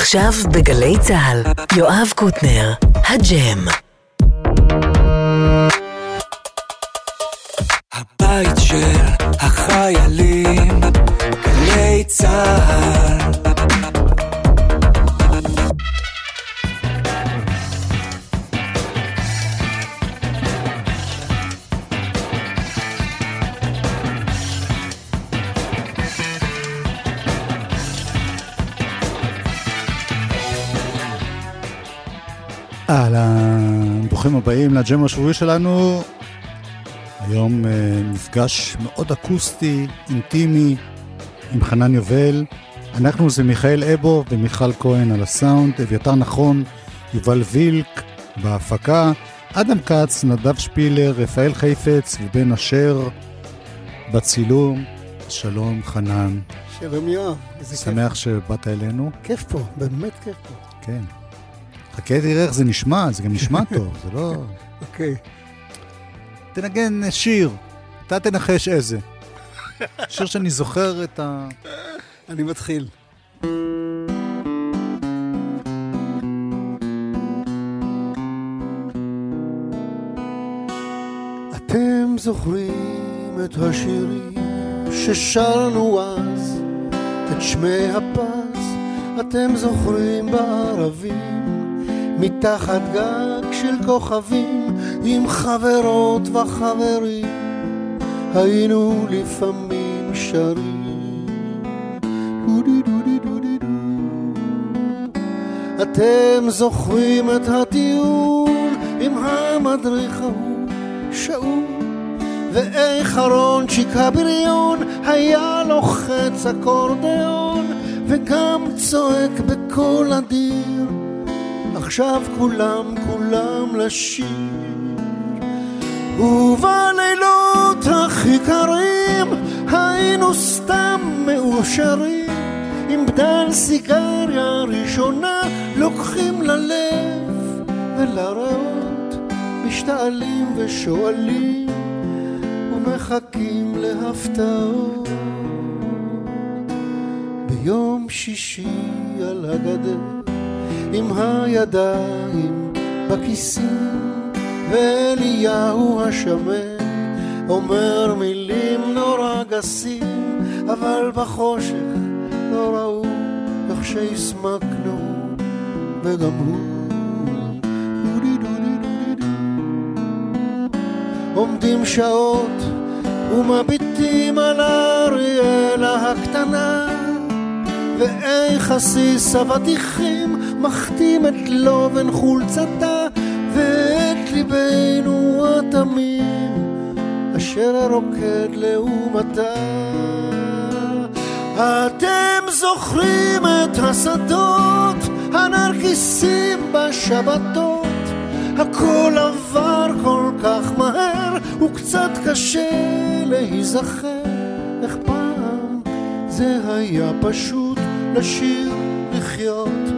עכשיו בגלי צה"ל, יואב קוטנר, הג'ם. הבאים לג'ם השבועי שלנו. היום uh, מפגש מאוד אקוסטי, אינטימי, עם חנן יובל. אנחנו זה מיכאל אבו ומיכל כהן על הסאונד, אביתר נכון, יובל וילק בהפקה, אדם כץ, נדב שפילר, רפאל חיפץ ובן אשר בצילום. שלום חנן. שלום יואב, איזה כיף. שמח שבאת אלינו. כיף פה, באמת כיף פה. כן. חכה תראה איך זה נשמע, זה גם נשמע טוב, זה לא... אוקיי. תנגן שיר, אתה תנחש איזה. שיר שאני זוכר את ה... אני מתחיל. אתם זוכרים את השירים ששרנו אז, את שמי הפס, אתם זוכרים בערבים מתחת גג של כוכבים עם חברות וחברים. היינו לפעמים שרים. דודי דודי דודי דו אתם זוכרים את הטיול עם המדריך ההוא שאול ואיך ארונצ'יק הבריון היה לוחץ אקורדיון וגם צועק בקול אדיר עכשיו כולם כולם לשיר. ובלילות הכי קרים היינו סתם מאושרים. עם בדל סיגריה ראשונה לוקחים ללב ולריאות משתעלים ושואלים ומחכים להפתעות. ביום שישי על הגדר עם הידיים בכיסים, ואליהו השמן אומר מילים נורא גסים, אבל בחושך לא ראו איך שהסמקנו, וגם הוא עומדים שעות ומביטים על אריאלה הקטנה ואיך עסיס אבטיחים מחתים את לובן חולצתה ואת ליבנו התמים אשר הרוקד לעומתה. אתם זוכרים את השדות הנרקיסים בשבתות? הכל עבר כל כך מהר וקצת קשה להיזכר. איך פעם זה היה פשוט לשיר לחיות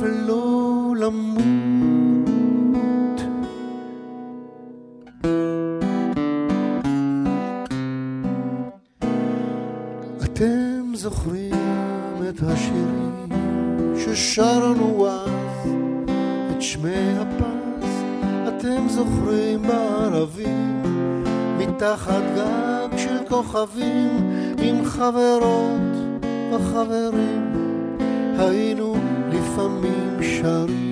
ולא למות. זוכרים את השירים ששרנו אז, את שמי הפס, אתם זוכרים בערבים, מתחת גג של כוכבים, עם חברות וחברים, היינו לפעמים שרים.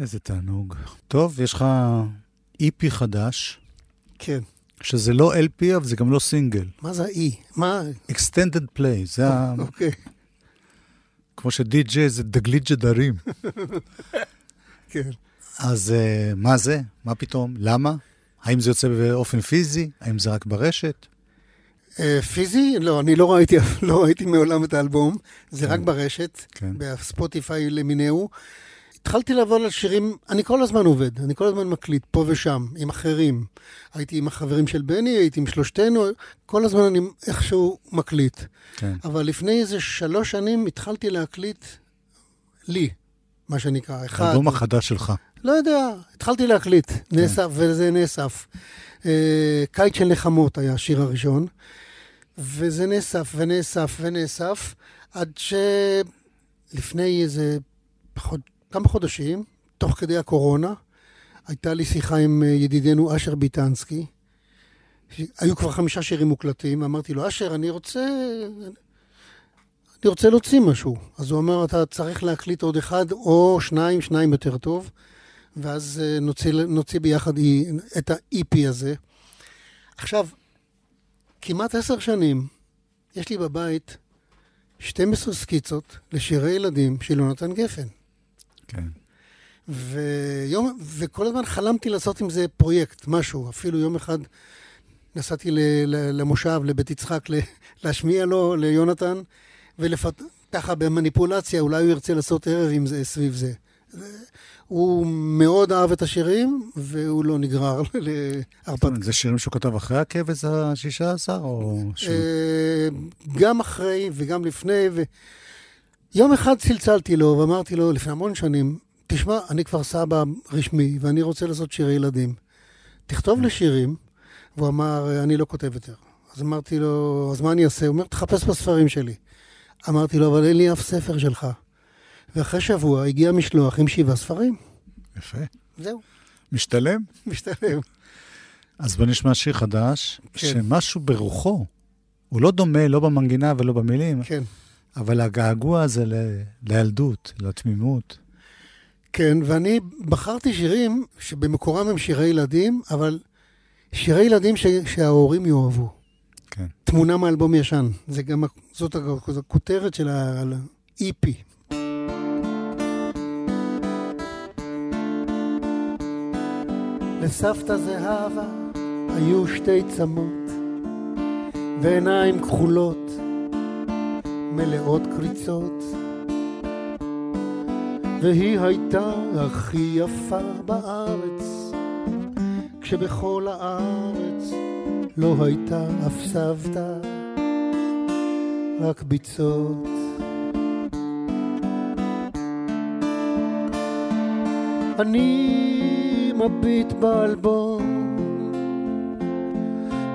איזה תענוג. טוב, יש לך איפי חדש. כן. שזה לא LP, אבל זה גם לא סינגל. מה זה ה-E? מה? Extended Play, זה ה... אוקיי. כמו שדי-ג'יי זה דגלית ג'דרים. כן. אז uh, מה זה? מה פתאום? למה? האם זה יוצא באופן פיזי? האם זה רק ברשת? Uh, פיזי? לא, אני לא ראיתי, לא ראיתי מעולם את האלבום. זה רק ברשת, כן. בספוטיפיי למיניהו. התחלתי לעבוד על שירים, אני כל הזמן עובד, אני כל הזמן מקליט, פה ושם, עם אחרים. הייתי עם החברים של בני, הייתי עם שלושתנו, כל הזמן אני איכשהו מקליט. כן. אבל לפני איזה שלוש שנים התחלתי להקליט לי, מה שנקרא, אחד. האלבום החדש שלך. לא יודע, התחלתי להקליט, כן. נאסף, וזה נאסף. אה, קיץ של נחמות היה השיר הראשון, וזה נאסף ונאסף ונאסף, עד שלפני איזה. כמה חודשים, תוך כדי הקורונה, הייתה לי שיחה עם אה, ידידנו אשר ביטנסקי. היו כבר חמישה שירים מוקלטים, אמרתי לו, אשר, אני רוצה... אני רוצה להוציא משהו. אז הוא אמר, אתה צריך להקליט עוד אחד או שניים, שניים יותר טוב, ואז אה, נוציא, נוציא ביחד את ה-EP הזה. עכשיו, כמעט עשר שנים יש לי בבית 12 סקיצות לשירי ילדים של יונתן גפן. כן. ויום, וכל הזמן חלמתי לעשות עם זה פרויקט, משהו. אפילו יום אחד נסעתי ל, ל, למושב, לבית יצחק, ל, להשמיע לו, ליונתן, וככה במניפולציה, אולי הוא ירצה לעשות ערב עם זה, סביב זה. הוא מאוד אהב את השירים, והוא לא נגרר להרפתקה. זה שירים שהוא כתב אחרי הכבש השישה עשר, או... אה, גם אחרי וגם לפני, ו... יום אחד צלצלתי לו ואמרתי לו, לפני המון שנים, תשמע, אני כבר סבא רשמי, ואני רוצה לעשות שירי ילדים. תכתוב לי שירים. והוא אמר, אני לא כותב יותר. אז אמרתי לו, אז מה אני אעשה? הוא אומר, תחפש בספרים שלי. אמרתי לו, אבל אין לי אף ספר שלך. ואחרי שבוע הגיע משלוח עם שבעה ספרים. יפה. זהו, משתלם? משתלם. אז בוא נשמע שיר חדש, כן. שמשהו ברוחו, הוא לא דומה, לא במנגינה ולא במילים, כן. אבל הגעגוע הזה ל- לילדות, לתמימות. כן, ואני בחרתי שירים שבמקורם הם שירי ילדים, אבל שירי ילדים ש... שההורים יאהבו. כן. תמונה מאלבום ישן. זה גם, זאת הכותרת של ה-EP. לסבתא זהבה היו שתי צמות ועיניים כחולות מלאות קריצות והיא הייתה הכי יפה בארץ כשבכל הארץ לא הייתה אף סבתא רק ביצות. אני מביט באלבום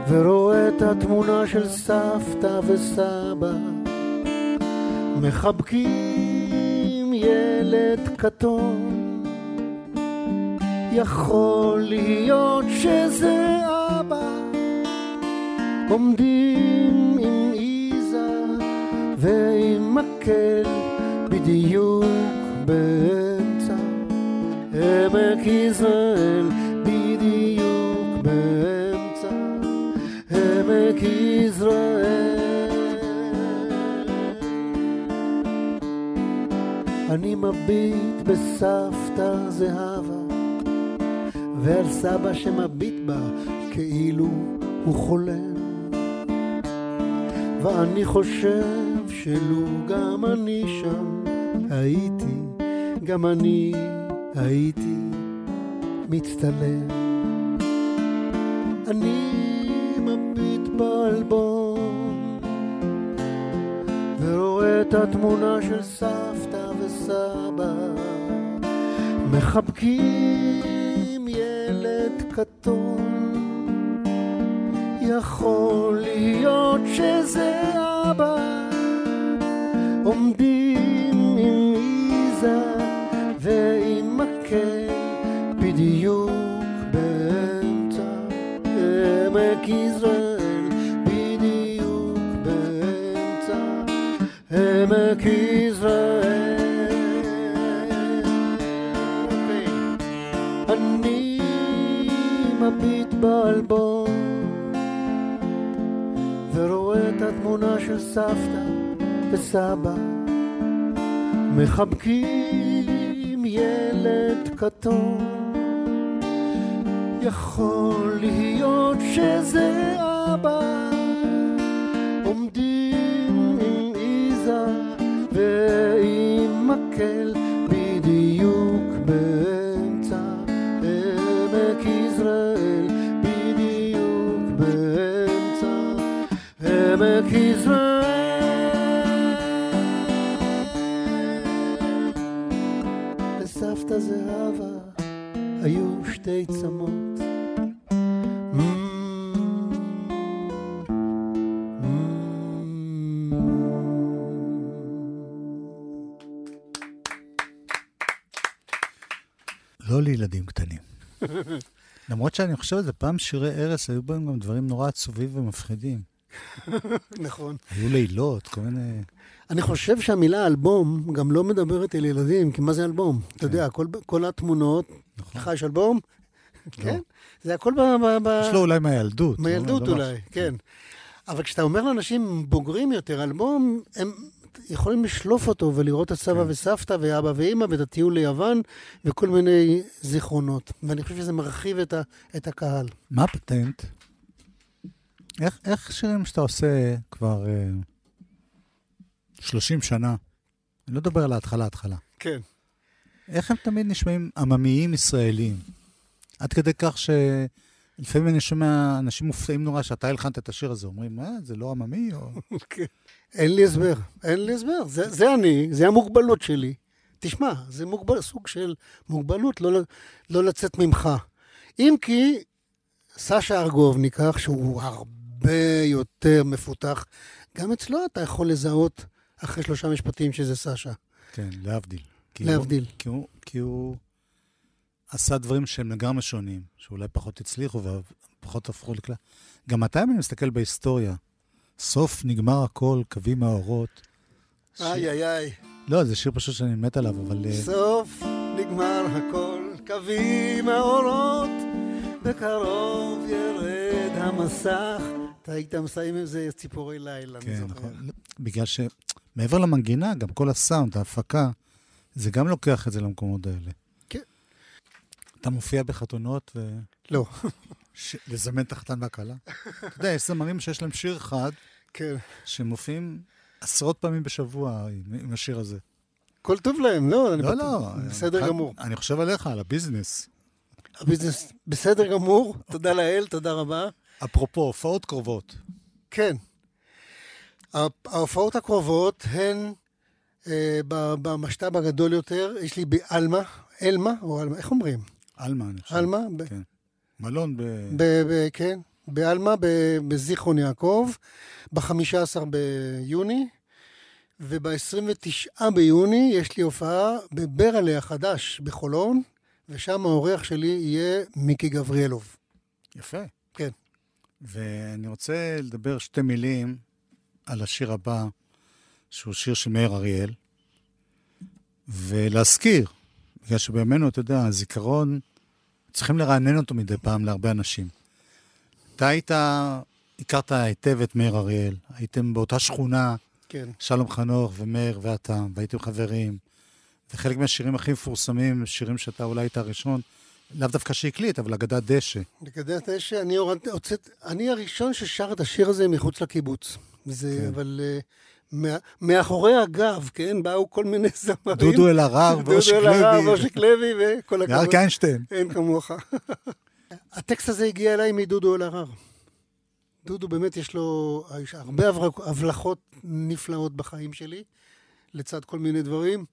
ורואה את התמונה של סבתא וסבא מחבקים ילד כתום יכול להיות שזה אבא. עומדים עם איזה ועם מקל בדיוק באמצע. עמק יזרעאל בדיוק באמצע. עמק יזרעאל אני מביט בסבתא זהבה ועל סבא שמביט בה כאילו הוא חולם ואני חושב שלו גם אני שם הייתי, גם אני הייתי מצטלם. אני מביט באלבום ורואה את התמונה של סבתא וסבא מחבקים ילד כתום יכול להיות שזה התמונה של סבתא וסבא. מחבקים ילד כתום יכול להיות שזה אבא. עומדים עם איזה ועם מקל שתי צמות. לא לילדים קטנים. למרות שאני חושב על זה, פעם שירי ערש היו בהם גם דברים נורא עצובים ומפחידים. נכון. היו לילות, כל מיני... אני חושב שהמילה אלבום גם לא מדברת אל ילדים, כי מה זה אלבום? אתה יודע, כל, כל התמונות, נכון. לך יש אלבום? כן? זה הכל ב... ב, ב... יש לו אולי מהילדות. לא? מהילדות לא אולי, משהו. כן. אבל כשאתה אומר לאנשים בוגרים יותר אלבום, הם יכולים לשלוף אותו ולראות את סבא כן. וסבתא ואבא ואימא ואת הטיול ליוון וכל מיני זיכרונות. ואני חושב שזה מרחיב את, ה, את הקהל. מה הפטנט? איך, איך שירים שאתה עושה כבר אה, 30 שנה, אני לא מדבר על ההתחלה, התחלה, כן. איך הם תמיד נשמעים עממיים ישראלים? עד כדי כך שלפעמים אני שומע אנשים מופתעים נורא שאתה הלחנת את השיר הזה, אומרים, מה, זה לא עממי? או... אין לי הסבר, אין לי הסבר. זה, זה אני, זה המוגבלות שלי. תשמע, זה מוגבל, סוג של מוגבלות, לא, לא לצאת ממך. אם כי סשה ארגוב ניקח, שהוא הרבה יותר מפותח, גם אצלו אתה יכול לזהות אחרי שלושה משפטים שזה סשה. כן, להבדיל. כי להבדיל. הוא, כי, הוא, כי הוא עשה דברים שהם לגמרי שונים, שאולי פחות הצליחו ופחות הפכו לכלל. גם מתי אני מסתכל בהיסטוריה? סוף נגמר הכל, קווים מהאורות. איי איי איי. לא, זה שיר פשוט שאני מת עליו, אבל... אה, סוף נגמר הכל, קווים האורות, בקרוב ירד המסך. אתה היית מסיים עם זה ציפורי לילה, אני כן, זוכר. נכון. בגלל שמעבר למנגינה, גם כל הסאונד, ההפקה, זה גם לוקח את זה למקומות האלה. כן. אתה מופיע בחתונות ו... לא. ש... לזמן את החתן והכלה? אתה יודע, יש זמרים שיש להם שיר אחד, כן. שמופיעים עשרות פעמים בשבוע עם, עם השיר הזה. כל טוב להם, לא, אני לא, בטוח. לא. בסדר גמור. אני חושב עליך, על הביזנס. הביזנס בסדר גמור, תודה לאל, תודה רבה. אפרופו, הופעות קרובות. כן. ההופעות הקרובות הן אה, במשת"ב הגדול יותר, יש לי בעלמה, אלמה, או אלמה, איך אומרים? עלמה, אני חושב. עלמה? ב- כן. מלון ב... ב- ב- כן, בעלמה, ב- בזיכרון יעקב, ב-15 ביוני, וב-29 ביוני יש לי הופעה בברלה החדש בחולון, ושם האורח שלי יהיה מיקי גבריאלוב. יפה. כן. ואני רוצה לדבר שתי מילים על השיר הבא, שהוא שיר של מאיר אריאל, ולהזכיר, בגלל שבימינו, אתה יודע, הזיכרון, צריכים לרענן אותו מדי פעם להרבה אנשים. אתה היית, הכרת היטב את מאיר אריאל, הייתם באותה שכונה, כן. שלום חנוך ומאיר ואתה, והייתם חברים. וחלק מהשירים הכי מפורסמים, שירים שאתה אולי היית הראשון, לאו דווקא שהקליט, אבל אגדת דשא. לגדת אשי, אני הורדתי, הוצאת, אני הראשון ששר את השיר הזה מחוץ לקיבוץ. זה, כן. אבל uh, מה, מאחורי הגב, כן, באו כל מיני זמרים. דודו אלהרר ואושק דודו אלהרר לוי. ואושק לוי וכל הכבוד. ואריק איינשטיין. אין כמוך. הטקסט הזה הגיע אליי מדודו אלהרר. דודו באמת יש לו הרבה הבלחות נפלאות בחיים שלי, לצד כל מיני דברים.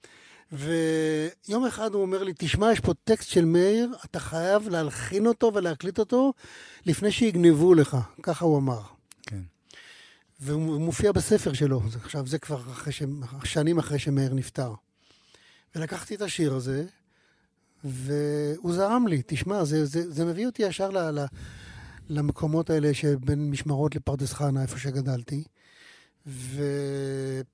ויום אחד הוא אומר לי, תשמע, יש פה טקסט של מאיר, אתה חייב להלחין אותו ולהקליט אותו לפני שיגנבו לך. ככה הוא אמר. כן. והוא מופיע בספר שלו. עכשיו, זה כבר אחרי ש... שנים אחרי שמאיר נפטר. ולקחתי את השיר הזה, והוא זרם לי. תשמע, זה, זה, זה מביא אותי ישר ל, ל, למקומות האלה שבין משמרות לפרדס חנה, איפה שגדלתי. ויש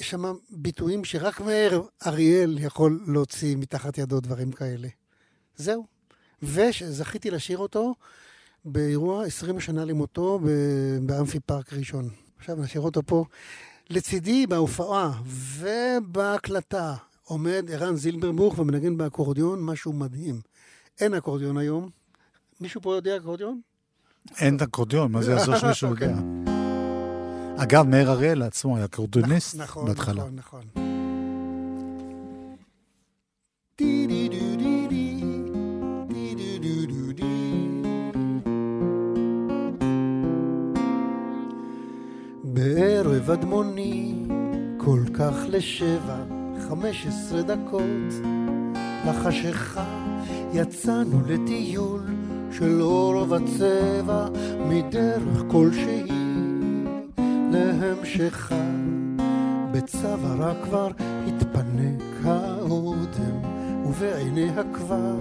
שם ביטויים שרק מאיר אריאל יכול להוציא מתחת ידו דברים כאלה. זהו. וזכיתי לשיר אותו באירוע 20 שנה למותו באמפי פארק ראשון. עכשיו נשאיר אותו פה. לצידי בהופעה ובהקלטה עומד ערן זילברבוך ומנגן באקורדיון, משהו מדהים. אין אקורדיון היום. מישהו פה יודע אקורדיון? אין אקורדיון, מה זה יעזור שמישהו אוקיי. יודע? אגב, מאיר אריאל עצמו היה אקורדיוניסט נכון, בהתחלה. נכון, נכון. בערב אדמוני, כל כך לשבע, חמש עשרה דקות, לחשיכה יצאנו לטיול של אור וצבע מדרך כלשהי להמשכה. בצווארה כבר התפנק האודם ובעיניה כבר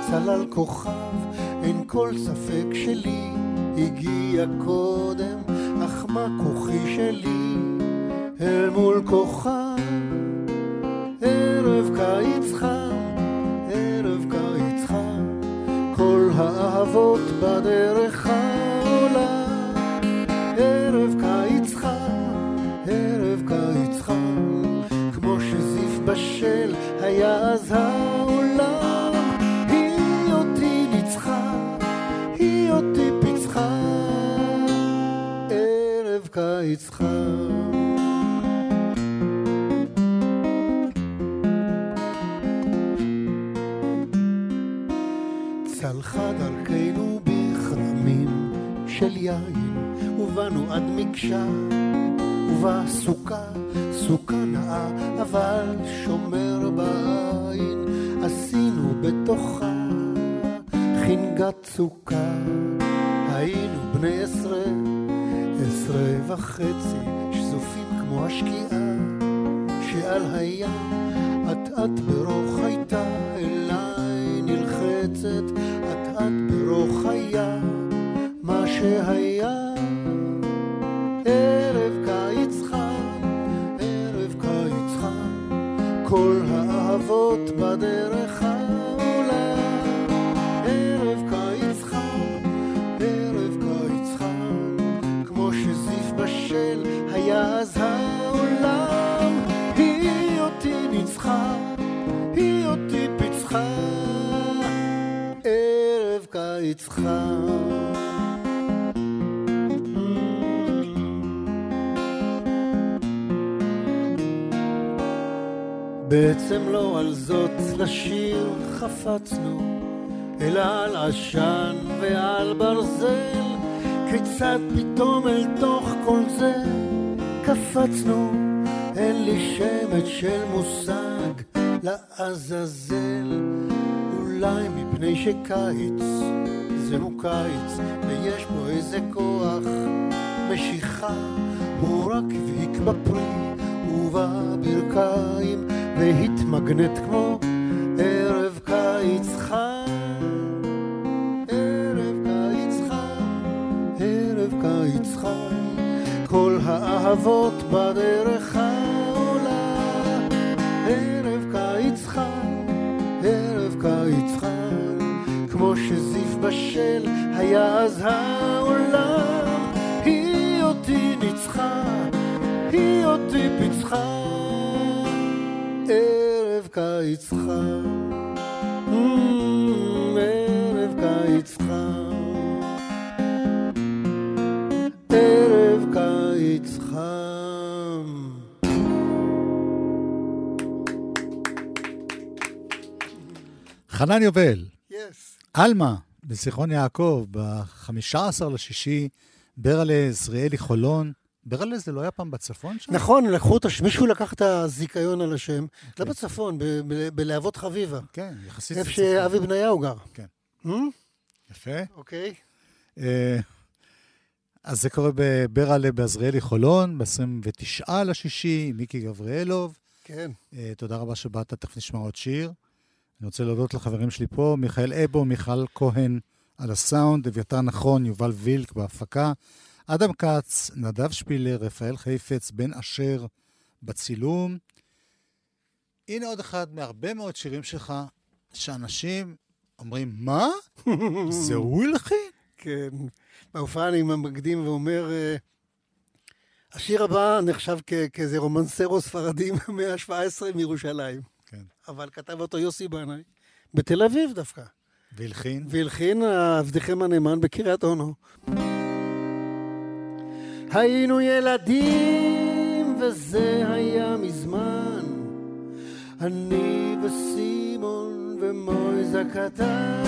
צלל כוכב אין כל ספק שלי הגיע קודם אך מה כוחי שלי אל מול כוכב ערב קיץ חם, ערב קיץ חם כל האהבות בדרך היה אז העולם היא אותי ניצחה, היא אותי פיצחה ערב קיץ חם צלחה דרכנו בכרמים של יין, ובאנו עד מקשה, ובה סוכה, סוכה נאה, אבל שומר בעין, עשינו בתוכה חנגת סוכה. היינו בני עשרה, עשרה וחצי, שזופים כמו השקיעה, שעל הים אט אט ברוך הייתה אליי נלחצת, אט אט ברוך היה מה שהיה. האהבות בדרך בעצם לא על זאת לשיר חפצנו, אלא על עשן ועל ברזל, כיצד פתאום אל תוך כל זה קפצנו, אין לי שמץ של מושג לעזאזל, אולי מפני שקיץ זהו קיץ, ויש בו איזה כוח משיכה, הוא רק הבהיק בפרי ובברכיים, והתמגנט כמו ערב קיץ חם. ערב קיץ חם, ערב קיץ חם, כל האהבות בדרך העולה. ערב קיץ חם, ערב קיץ חם, כמו שזיף בשל היה אז העולם. היא אותי ניצחה, היא אותי פיצחה, ערב קיץ חם, אמ, ערב קיץ חם, ערב קיץ חם. חנן יובל. עלמה, בזיכרון יעקב, ב-15 לשישי, ברלה, עזריאלי, חולון. ברלה זה לא היה פעם בצפון שם? נכון, לקחו את הש... מישהו לקח את הזיכיון על השם, לא בצפון, בלהבות חביבה, כן, יחסית איפה. שאבי בניהו גר. כן. Hmm? יפה. אוקיי. אה, אז זה קורה בברלה בעזריאלי חולון, ב-29 לשישי, מיקי גבריאלוב. כן. אה, תודה רבה שבאת, תכף נשמע עוד שיר. אני רוצה להודות לחברים שלי פה, מיכאל אבו, מיכל כהן על הסאונד, אביתר נכון, יובל וילק בהפקה, אדם כץ, נדב שפילר, רפאל חיפץ, בן אשר בצילום. הנה עוד אחד מהרבה מאוד שירים שלך, שאנשים אומרים, מה? זה הוא הלחין? כן. בהופעה אני מקדים ואומר, אה, השיר הבא נחשב כאיזה רומנסרו ספרדי מהמאה ה-17 מירושלים. כן. אבל כתב אותו יוסי בנאי, בתל אביב דווקא. והלחין? והלחין עבדכם הנאמן בקריית אונו. היינו ילדים וזה היה מזמן, אני וסימון ומויז הקטן.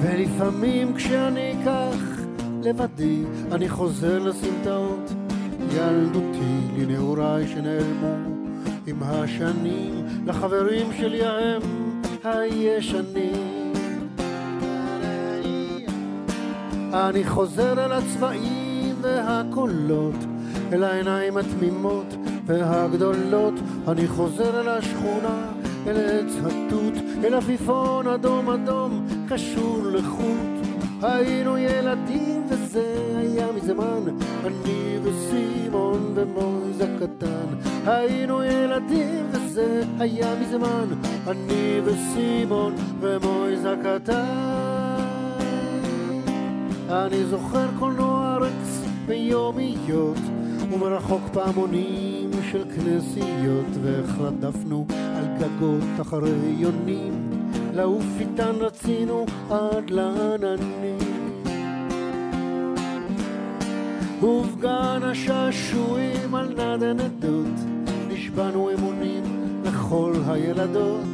ולפעמים כשאני כך לבדי, אני חוזר לסמטאות. ילדותי לנעוריי שנעלמו עם השנים לחברים שלי ההם הישנים אני חוזר אל הצבעים והקולות אל העיניים התמימות והגדולות. אני חוזר אל השכונה אל עץ התות אל עפיפון אדום אדום קשור לחוט. היינו ילדים וזה היה מזמן אני וסימון ומויז הקטן. היינו ילדים וזה היה מזמן אני וסימון ומויז הקטן אני זוכר קולנוע רקס ויומיות ומרחוק פעמונים של כנסיות ואיך רדפנו על גגות אחרי יונים. לעוף איתן רצינו עד לעננים. ובגן השעשועים על נד הנדות נשבענו אמונים לכל הילדות.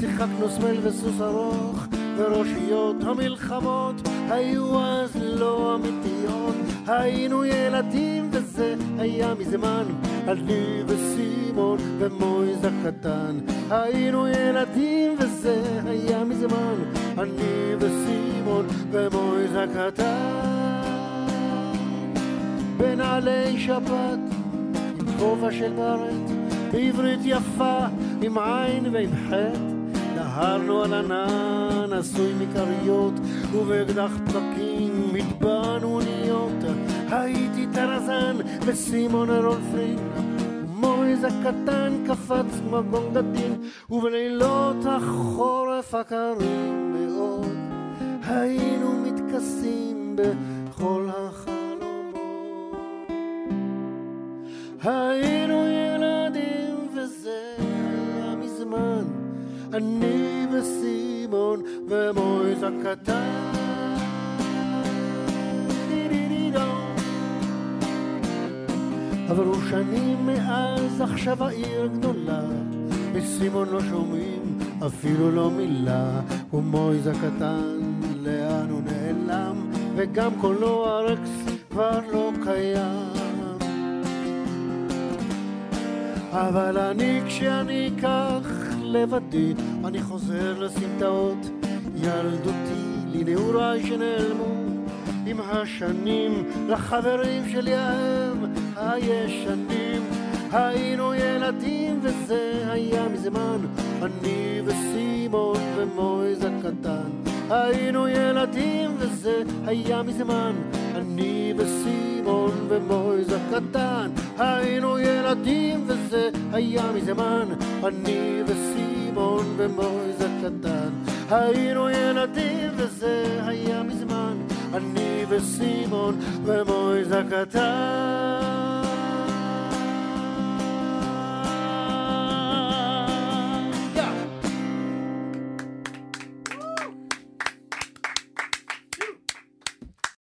שיחקנו סמל וסוס ארוך וראשיות המלחמות היו אז לא אמיתיות. היינו ילדים וזה היה מזמן אני וסימון ומויז הקטן. היינו ילדים וזה היה מזמן אני וסימון ומויז הקטן. בנעלי שבת עם כובע של ברט בעברית יפה עם עין ועם חטא נהרנו על ענן עשוי מכריות ובאקדח פקקים מטבענו אוניות הייתי טרזן וסימון רולפרין מויז הקטן קפץ כמו גונגדין ובלילות החורף הקרים מאוד. היינו מתכסים בכל החלומות. היינו ילדים וזה היה מזמן. אני וסימון ומויז הקטן. עברו שנים מאז עכשיו העיר גדולה. מסימון לא שומעים אפילו לא מילה. ומויז הקטן לאן הוא נעלם? וגם קולו הרקס כבר לא קיים. אבל אני כשאני כך לבדי אני חוזר לסמטאות. ילדותי לנעוריי שנעלמו עם השנים לחברים שלי ההם הישנים. היינו ילדים וזה היה מזמן אני וסימון ומויז הקטן. היינו ילדים וזה היה מזמן אני וסימון ומויז הקטן. היינו ילדים וזה היה מזמן אני וסימון ומויז הקטן. היינו ילדים וזה היה מזמן. אני וסימון ומויז הקטן